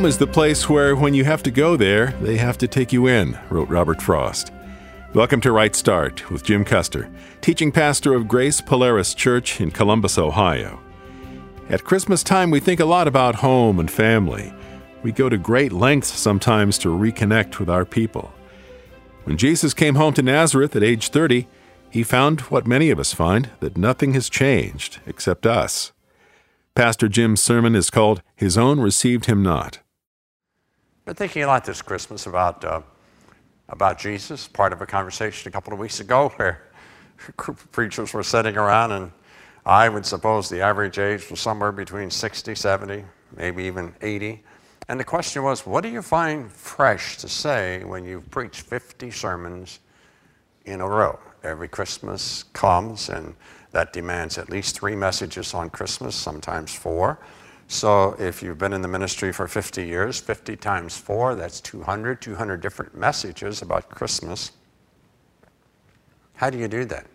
Home is the place where, when you have to go there, they have to take you in, wrote Robert Frost. Welcome to Right Start with Jim Custer, teaching pastor of Grace Polaris Church in Columbus, Ohio. At Christmas time, we think a lot about home and family. We go to great lengths sometimes to reconnect with our people. When Jesus came home to Nazareth at age 30, he found what many of us find that nothing has changed except us. Pastor Jim's sermon is called His Own Received Him Not. Been thinking a lot this Christmas about, uh, about Jesus, part of a conversation a couple of weeks ago where a group of preachers were sitting around, and I would suppose the average age was somewhere between 60, 70, maybe even 80. And the question was, what do you find fresh to say when you've preached 50 sermons in a row? Every Christmas comes, and that demands at least three messages on Christmas, sometimes four. So if you've been in the ministry for 50 years, 50 times four, that's 200, 200 different messages about Christmas. How do you do that?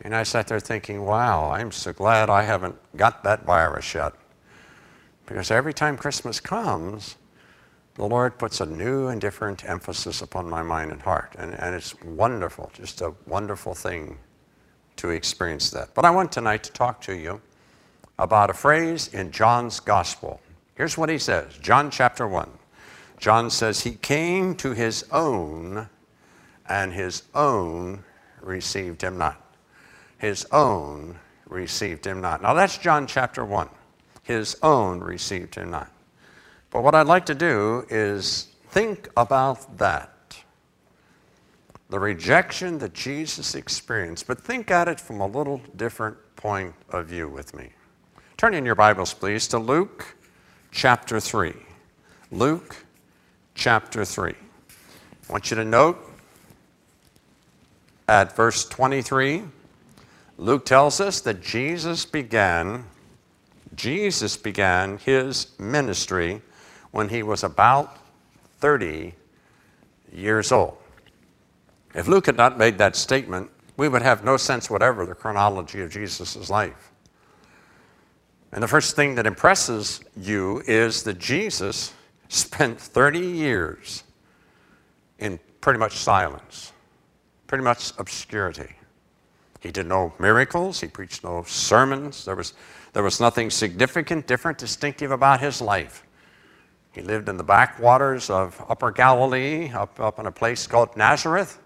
And I sat there thinking, wow, I'm so glad I haven't got that virus yet. Because every time Christmas comes, the Lord puts a new and different emphasis upon my mind and heart. And, and it's wonderful, just a wonderful thing to experience that. But I want tonight to talk to you about a phrase in John's Gospel. Here's what he says John chapter 1. John says, He came to his own, and his own received him not. His own received him not. Now that's John chapter 1. His own received him not. But what I'd like to do is think about that the rejection that Jesus experienced, but think at it from a little different point of view with me. Turn in your Bibles, please, to Luke chapter 3. Luke chapter 3. I want you to note at verse 23, Luke tells us that Jesus began Jesus began his ministry when he was about 30 years old. If Luke had not made that statement, we would have no sense whatever of the chronology of Jesus' life. And the first thing that impresses you is that Jesus spent 30 years in pretty much silence, pretty much obscurity. He did no miracles, he preached no sermons, there was, there was nothing significant, different, distinctive about his life. He lived in the backwaters of Upper Galilee, up, up in a place called Nazareth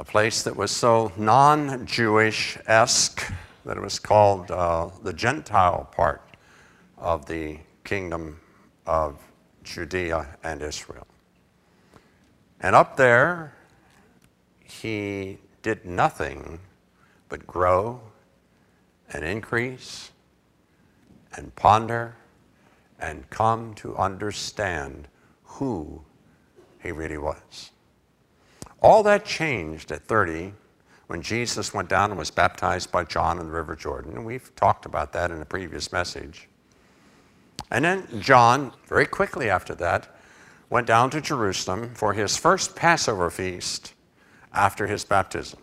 a place that was so non Jewish esque that it was called uh, the Gentile part of the kingdom of Judea and Israel. And up there, he did nothing but grow and increase and ponder and come to understand who he really was. All that changed at 30 when Jesus went down and was baptized by John in the River Jordan. And we've talked about that in a previous message. And then John, very quickly after that, went down to Jerusalem for his first Passover feast after his baptism.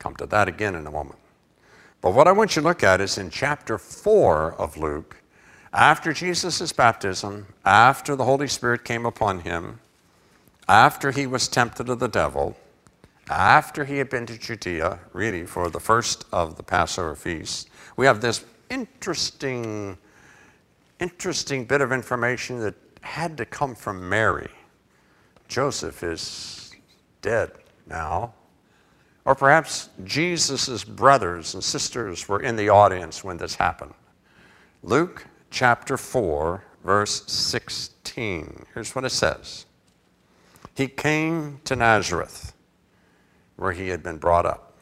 Come to that again in a moment. But what I want you to look at is in chapter 4 of Luke, after Jesus' baptism, after the Holy Spirit came upon him, after he was tempted of the devil, after he had been to Judea, really for the first of the Passover feasts, we have this interesting, interesting bit of information that had to come from Mary. Joseph is dead now. Or perhaps Jesus' brothers and sisters were in the audience when this happened. Luke chapter 4, verse 16. Here's what it says he came to Nazareth, where he had been brought up.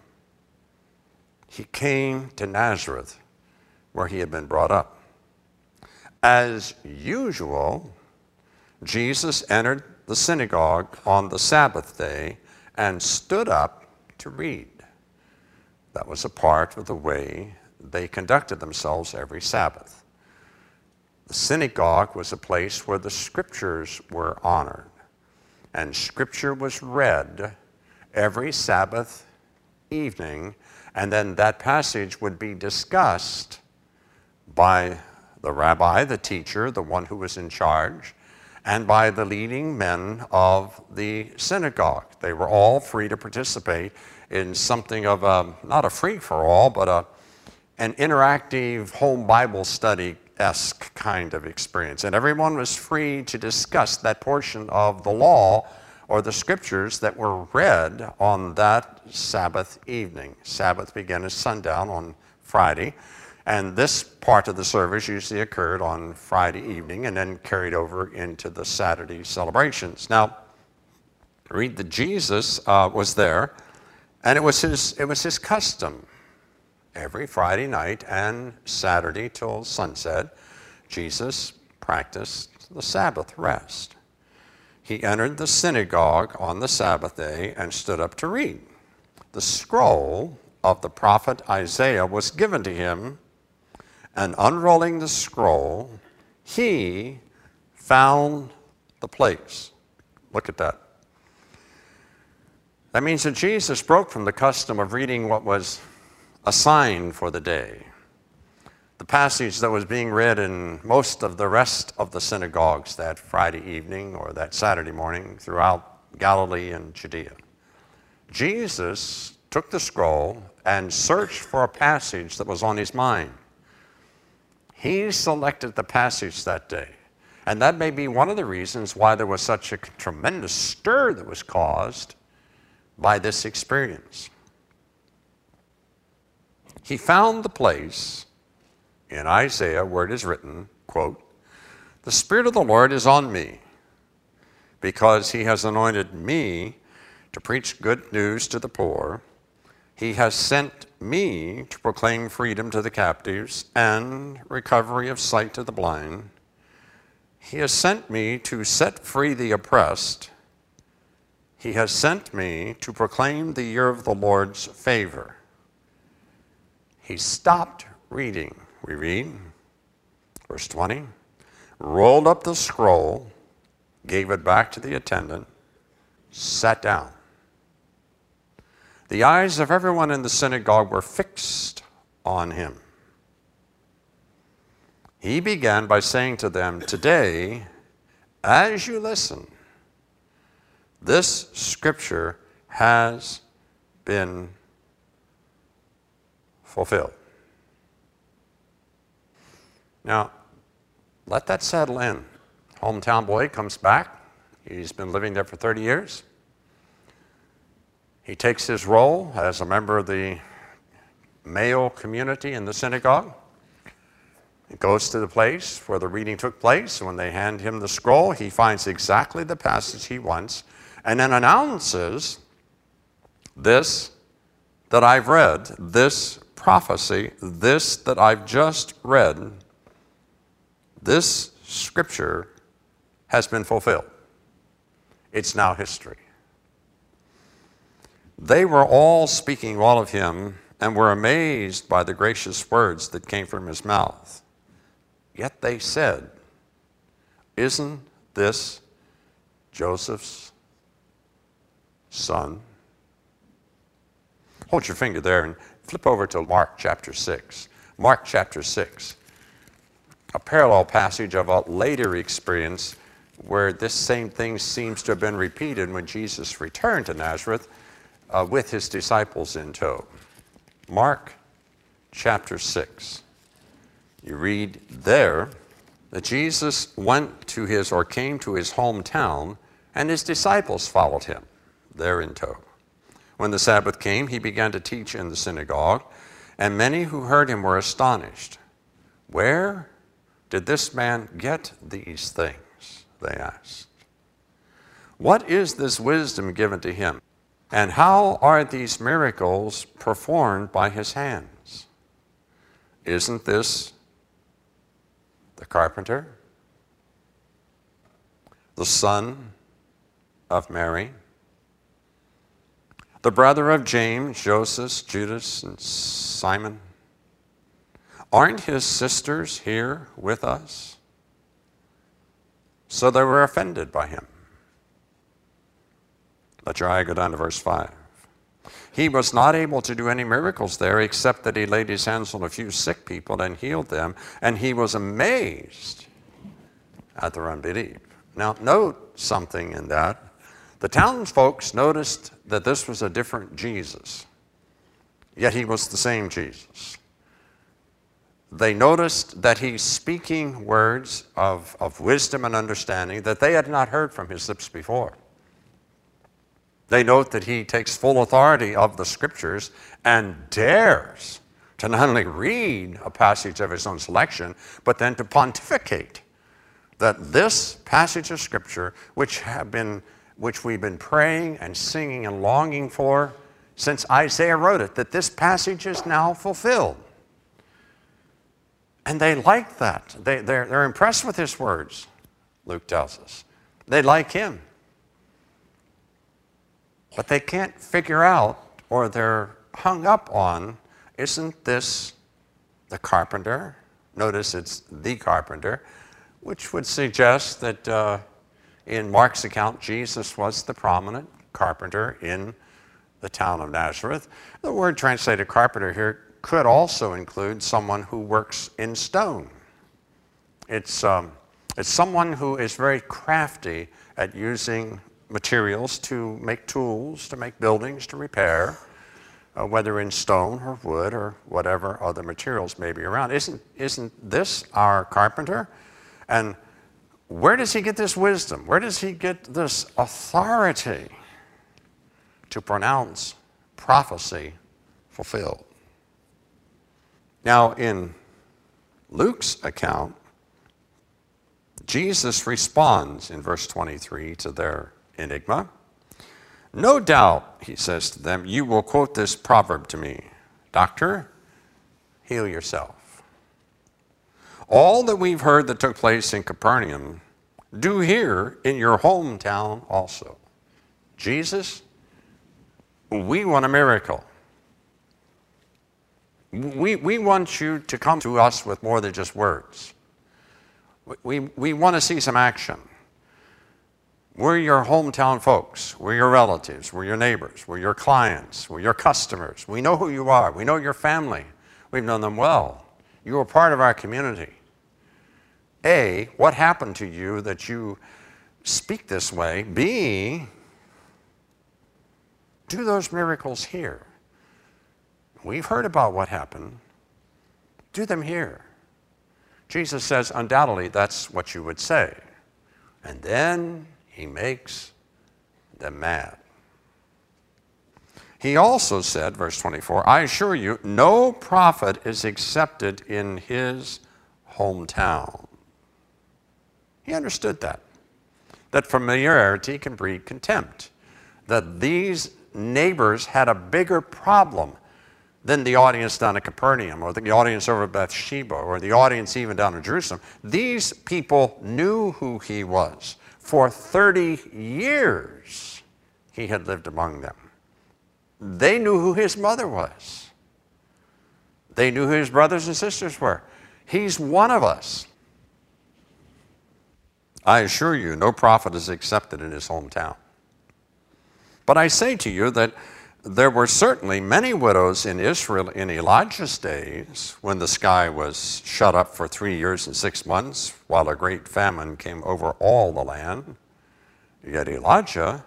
He came to Nazareth, where he had been brought up. As usual, Jesus entered the synagogue on the Sabbath day and stood up to read. That was a part of the way they conducted themselves every Sabbath. The synagogue was a place where the scriptures were honored and Scripture was read every Sabbath evening, and then that passage would be discussed by the rabbi, the teacher, the one who was in charge, and by the leading men of the synagogue. They were all free to participate in something of a, not a free for all, but a, an interactive home Bible study esque kind of experience. And everyone was free to discuss that portion of the law or the scriptures that were read on that Sabbath evening. Sabbath began at sundown on Friday. And this part of the service usually occurred on Friday evening and then carried over into the Saturday celebrations. Now, read that Jesus uh, was there, and it was, his, it was his custom every Friday night and Saturday till sunset, Jesus practiced the Sabbath rest. He entered the synagogue on the Sabbath day and stood up to read. The scroll of the prophet Isaiah was given to him and unrolling the scroll, he found the place. Look at that. That means that Jesus broke from the custom of reading what was assigned for the day. The passage that was being read in most of the rest of the synagogues that Friday evening or that Saturday morning throughout Galilee and Judea. Jesus took the scroll and searched for a passage that was on his mind. He selected the passage that day. And that may be one of the reasons why there was such a tremendous stir that was caused by this experience. He found the place in Isaiah where it is written, quote, The Spirit of the Lord is on me, because he has anointed me to preach good news to the poor. He has sent me to proclaim freedom to the captives and recovery of sight to the blind. He has sent me to set free the oppressed. He has sent me to proclaim the year of the Lord's favor. He stopped reading. We read, verse 20, rolled up the scroll, gave it back to the attendant, sat down. The eyes of everyone in the synagogue were fixed on him. He began by saying to them, Today, as you listen, this scripture has been fulfilled. Now, let that settle in. Hometown boy comes back. He's been living there for 30 years. He takes his role as a member of the male community in the synagogue. He goes to the place where the reading took place. When they hand him the scroll, he finds exactly the passage he wants and then announces this that I've read, this prophecy, this that I've just read, this scripture has been fulfilled. It's now history. They were all speaking well of him and were amazed by the gracious words that came from his mouth. Yet they said, Isn't this Joseph's son? Hold your finger there and flip over to Mark chapter 6. Mark chapter 6, a parallel passage of a later experience where this same thing seems to have been repeated when Jesus returned to Nazareth uh, with his disciples in tow. Mark chapter 6. You read there that Jesus went to his or came to his hometown, and his disciples followed him there in tow. When the Sabbath came, he began to teach in the synagogue, and many who heard him were astonished. Where did this man get these things? They asked. What is this wisdom given to him? And how are these miracles performed by his hands? Isn't this the carpenter, the son of Mary, the brother of James, Joseph, Judas, and Simon? Aren't his sisters here with us? So they were offended by him. Let your eye go down to verse 5. he was not able to do any miracles there except that he laid his hands on a few sick people and healed them, and he was amazed at their unbelief. Now, note something in that. The townsfolk noticed that this was a different Jesus, yet he was the same Jesus. They noticed that he's speaking words of, of wisdom and understanding that they had not heard from his lips before. They note that he takes full authority of the scriptures and dares to not only read a passage of his own selection, but then to pontificate that this passage of scripture, which have been which we've been praying and singing and longing for since Isaiah wrote it, that this passage is now fulfilled. And they like that. They, they're, they're impressed with his words, Luke tells us. They like him. But they can't figure out, or they're hung up on, isn't this the carpenter? Notice it's the carpenter, which would suggest that uh, in Mark's account, Jesus was the prominent carpenter in the town of Nazareth. The word translated carpenter here could also include someone who works in stone. It's, um, it's someone who is very crafty at using materials to make tools, to make buildings, to repair, uh, whether in stone or wood or whatever other materials may be around. Isn't, isn't this our carpenter? And where does he get this wisdom? Where does he get this authority to pronounce prophecy fulfilled? Now, in Luke's account, Jesus responds in verse 23 to their enigma. No doubt, he says to them, you will quote this proverb to me Doctor, heal yourself. All that we've heard that took place in Capernaum, do here in your hometown also. Jesus, we want a miracle. We, we want you to come to us with more than just words. We, we want to see some action. We're your hometown folks. We're your relatives. We're your neighbors. We're your clients. We're your customers. We know who you are. We know your family. We've known them well. You are part of our community. A, what happened to you that you speak this way? B, do those miracles here. We've heard about what happened. Do them here. Jesus says, undoubtedly, that's what you would say. And then he makes them mad. He also said, verse 24, I assure you, no prophet is accepted in his hometown. He understood that. That familiarity can breed contempt. That these neighbors had a bigger problem than the audience down at Capernaum or the audience over at Bethsheba or the audience even down in Jerusalem. These people knew who he was. For 30 years, he had lived among them. They knew who his mother was. They knew who his brothers and sisters were. He's one of us. I assure you, no prophet is accepted in his hometown. But I say to you that there were certainly many widows in Israel in Elijah's days when the sky was shut up for three years and six months while a great famine came over all the land. Yet Elijah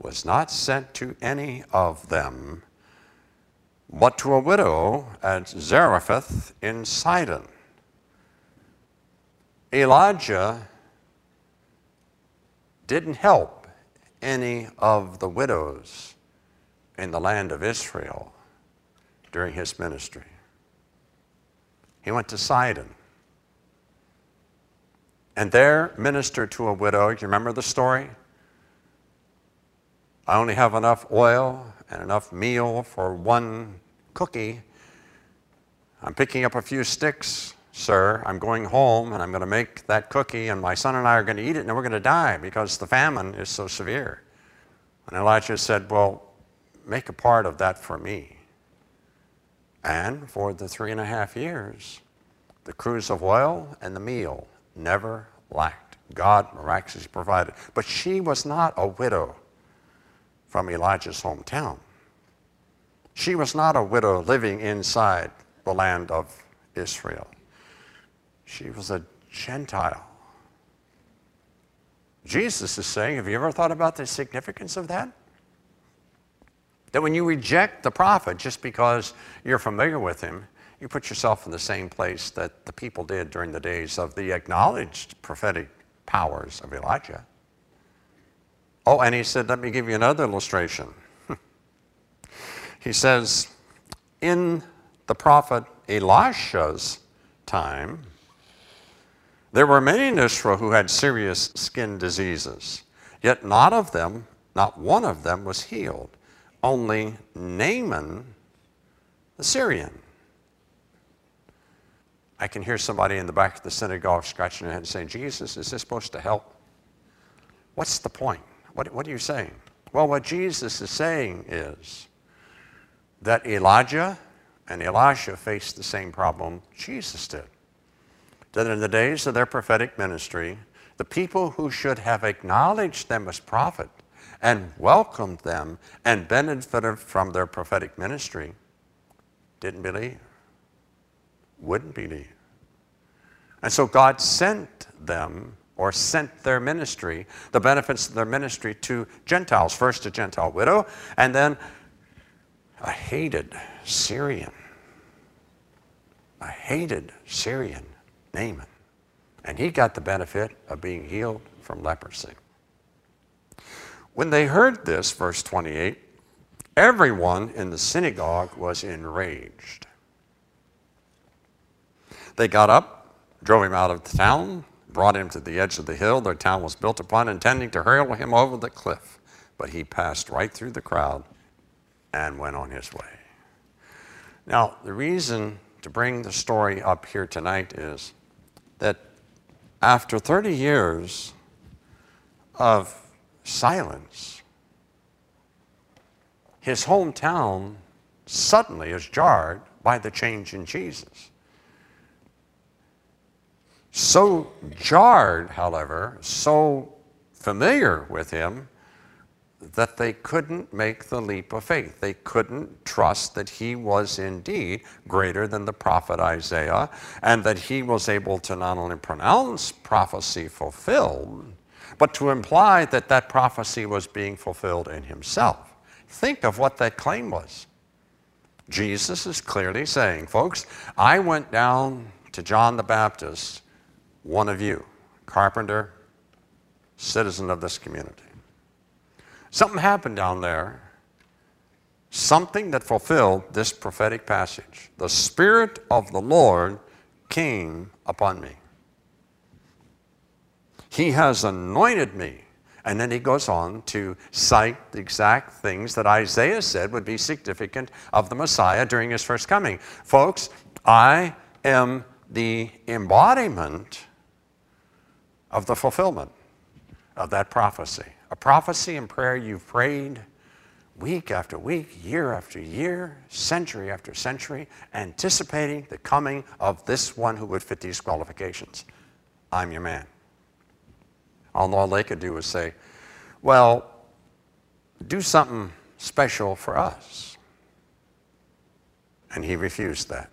was not sent to any of them, but to a widow at Zarephath in Sidon. Elijah didn't help any of the widows in the land of Israel during his ministry. He went to Sidon and there ministered to a widow. Do you remember the story? I only have enough oil and enough meal for one cookie. I'm picking up a few sticks Sir, I'm going home and I'm going to make that cookie, and my son and I are going to eat it, and we're going to die because the famine is so severe. And Elijah said, Well, make a part of that for me. And for the three and a half years, the cruse of oil and the meal never lacked. God miraculously provided. But she was not a widow from Elijah's hometown. She was not a widow living inside the land of Israel. She was a Gentile. Jesus is saying, Have you ever thought about the significance of that? That when you reject the prophet just because you're familiar with him, you put yourself in the same place that the people did during the days of the acknowledged prophetic powers of Elijah. Oh, and he said, Let me give you another illustration. he says, In the prophet Elisha's time, there were many in Israel who had serious skin diseases, yet not of them, not one of them was healed. Only Naaman, the Syrian. I can hear somebody in the back of the synagogue scratching their head and saying, Jesus, is this supposed to help? What's the point? What, what are you saying? Well, what Jesus is saying is that Elijah and Elisha faced the same problem Jesus did. That in the days of their prophetic ministry, the people who should have acknowledged them as prophet and welcomed them and benefited from their prophetic ministry didn't believe wouldn't believe. And so God sent them or sent their ministry, the benefits of their ministry to Gentiles. First a Gentile widow, and then a hated Syrian. A hated Syrian, Naaman. And he got the benefit of being healed from leprosy. When they heard this, verse 28, everyone in the synagogue was enraged. They got up, drove him out of the town, brought him to the edge of the hill their town was built upon, intending to hurl him over the cliff. But he passed right through the crowd and went on his way. Now, the reason to bring the story up here tonight is that after 30 years of silence, his hometown suddenly is jarred by the change in Jesus so jarred, however, so familiar with him, that they couldn't make the leap of faith. They couldn't trust that he was indeed greater than the prophet Isaiah and that he was able to not only pronounce prophecy fulfilled, but to imply that that prophecy was being fulfilled in himself. Think of what that claim was. Jesus is clearly saying, folks, I went down to John the Baptist one of you, carpenter, citizen of this community. Something happened down there, something that fulfilled this prophetic passage. The Spirit of the Lord came upon me. He has anointed me. And then he goes on to cite the exact things that Isaiah said would be significant of the Messiah during his first coming. Folks, I am the embodiment of the fulfillment of that prophecy. A prophecy and prayer you've prayed week after week, year after year, century after century, anticipating the coming of this one who would fit these qualifications. I'm your man. All they could do was say, well, do something special for us. And he refused that.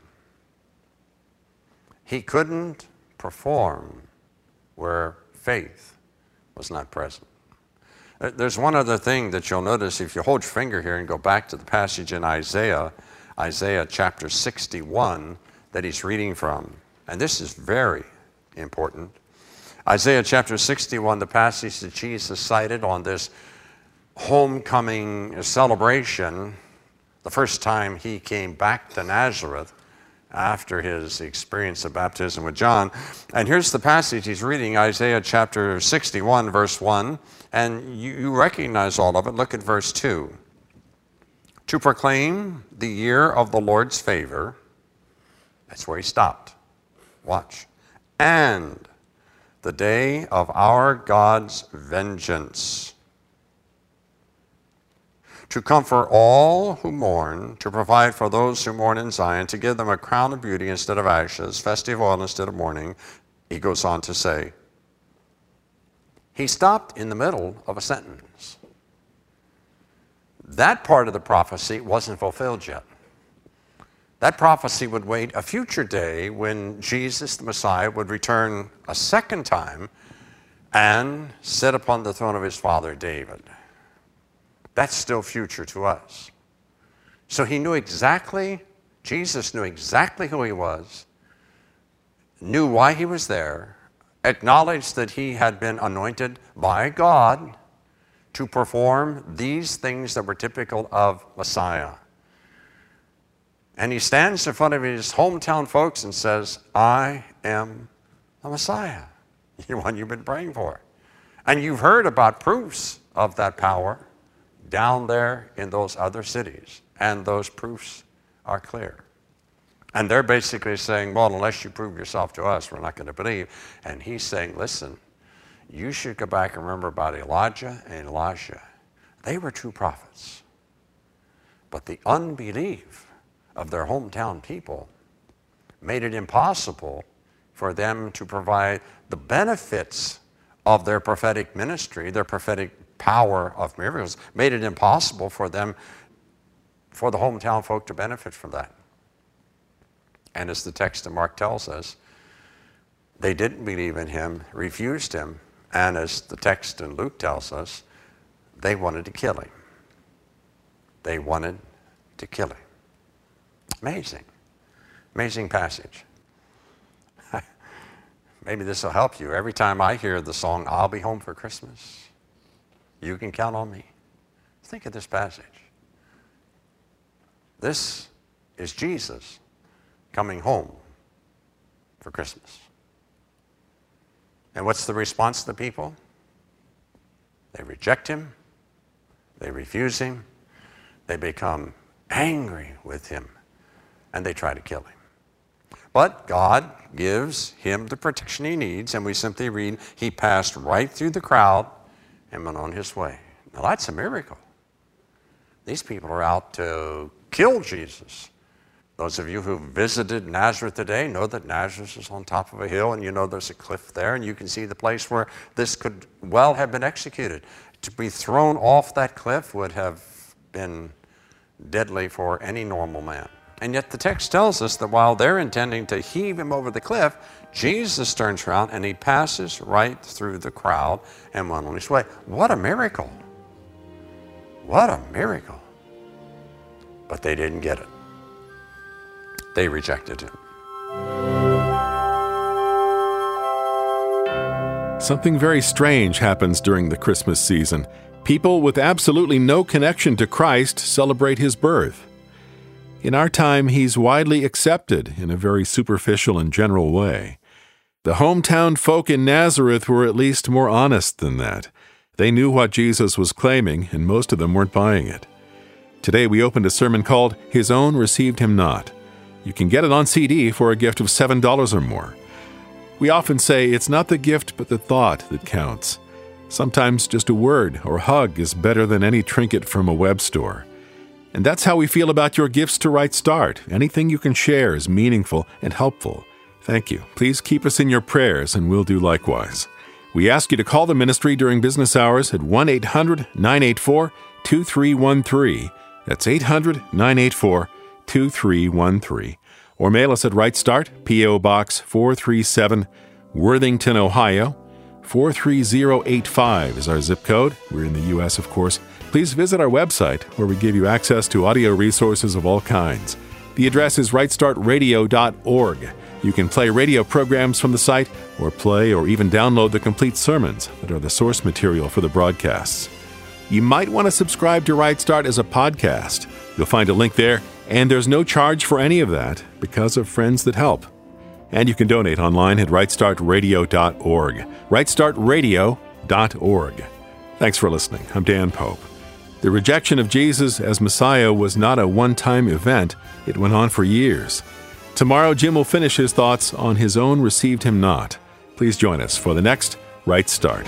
He couldn't perform where faith was not present. Uh, there's one other thing that you'll notice if you hold your finger here and go back to the passage in Isaiah, Isaiah chapter 61, that he's reading from. And this is very important. Isaiah chapter 61, the passage that Jesus cited on this homecoming celebration, the first time he came back to Nazareth, after his experience of baptism with John. And here's the passage he's reading Isaiah chapter 61, verse 1. And you, you, recognize all of it. Look at verse 2. To proclaim the year of the Lord's favor, that's where he stopped. Watch. And the day of our God's vengeance to comfort all who mourn, to provide for those who mourn in Zion, to give them a crown of beauty instead of ashes, festive oil instead of mourning. He goes on to say, he stopped in the middle of a sentence. that part of the prophecy wasn't fulfilled yet. That prophecy would wait a future day when Jesus, the Messiah, would return a second time and sit upon the throne of his father David. That's still future to us. So he knew exactly, Jesus knew exactly who he was, knew why he was there, acknowledged that he had been anointed by God to perform these things that were typical of Messiah. And he stands in front of his hometown folks and says, I am the Messiah, the one you've been praying for. And you've heard about proofs of that power down there in those other cities, and those proofs are clear. And they're basically saying, Well, unless you prove yourself to us, we're not going to believe. And he's saying, Listen, you should go back and remember about Elijah and Elisha. They were true prophets. But the unbelief of their hometown people made it impossible for them to provide the benefits of their prophetic ministry, their prophetic power of miracles, made it impossible for them, for the hometown folk to benefit from that. And as the text of Mark tells us, they didn't believe in him, refused him, and as the text in Luke tells us, they wanted to kill him. They wanted to kill him. Amazing. Amazing passage. Maybe this will help you. Every time I hear the song, I'll be home for Christmas, you can count on me. Think of this passage. This is Jesus coming home for Christmas. And what's the response of the people? They reject him, they refuse him, they become angry with him, and they try to kill him. But God gives him the protection he needs, and we simply read, He passed right through the crowd and went on his way. Now that's a miracle. These people are out to kill Jesus. Those of you who visited Nazareth today know that Nazareth is on top of a hill, and you know there's a cliff there, and you can see the place where this could well have been executed. To be thrown off that cliff would have been deadly for any normal man. And yet the text tells us that while they're intending to heave him over the cliff, Jesus turns around and he passes right through the crowd and went on his way. What a miracle! What a miracle! But they didn't get it. They rejected him. Something very strange happens during the Christmas season. People with absolutely no connection to Christ celebrate his birth. In our time, he's widely accepted in a very superficial and general way. The hometown folk in Nazareth were at least more honest than that. They knew what Jesus was claiming, and most of them weren't buying it. Today, we opened a sermon called His Own Received Him Not. You can get it on CD for a gift of $7 or more. We often say it's not the gift but the thought that counts. Sometimes just a word or hug is better than any trinket from a web store. And that's how we feel about your gifts to Right Start. Anything you can share is meaningful and helpful. Thank you. Please keep us in your prayers, and we'll do likewise. We ask you to call the ministry during business hours at 1 800 984 2313. That's 800 984 2313. Or mail us at Right Start, P.O. Box 437, Worthington, Ohio. 43085 is our zip code. We're in the U.S., of course. Please visit our website where we give you access to audio resources of all kinds. The address is rightstartradio.org. You can play radio programs from the site or play or even download the complete sermons that are the source material for the broadcasts. You might want to subscribe to Right Start as a podcast. You'll find a link there, and there's no charge for any of that because of friends that help. And you can donate online at rightstartradio.org. rightstartradio.org. Thanks for listening. I'm Dan Pope. The rejection of Jesus as Messiah was not a one time event, it went on for years. Tomorrow, Jim will finish his thoughts on his own received him not. Please join us for the next Right Start.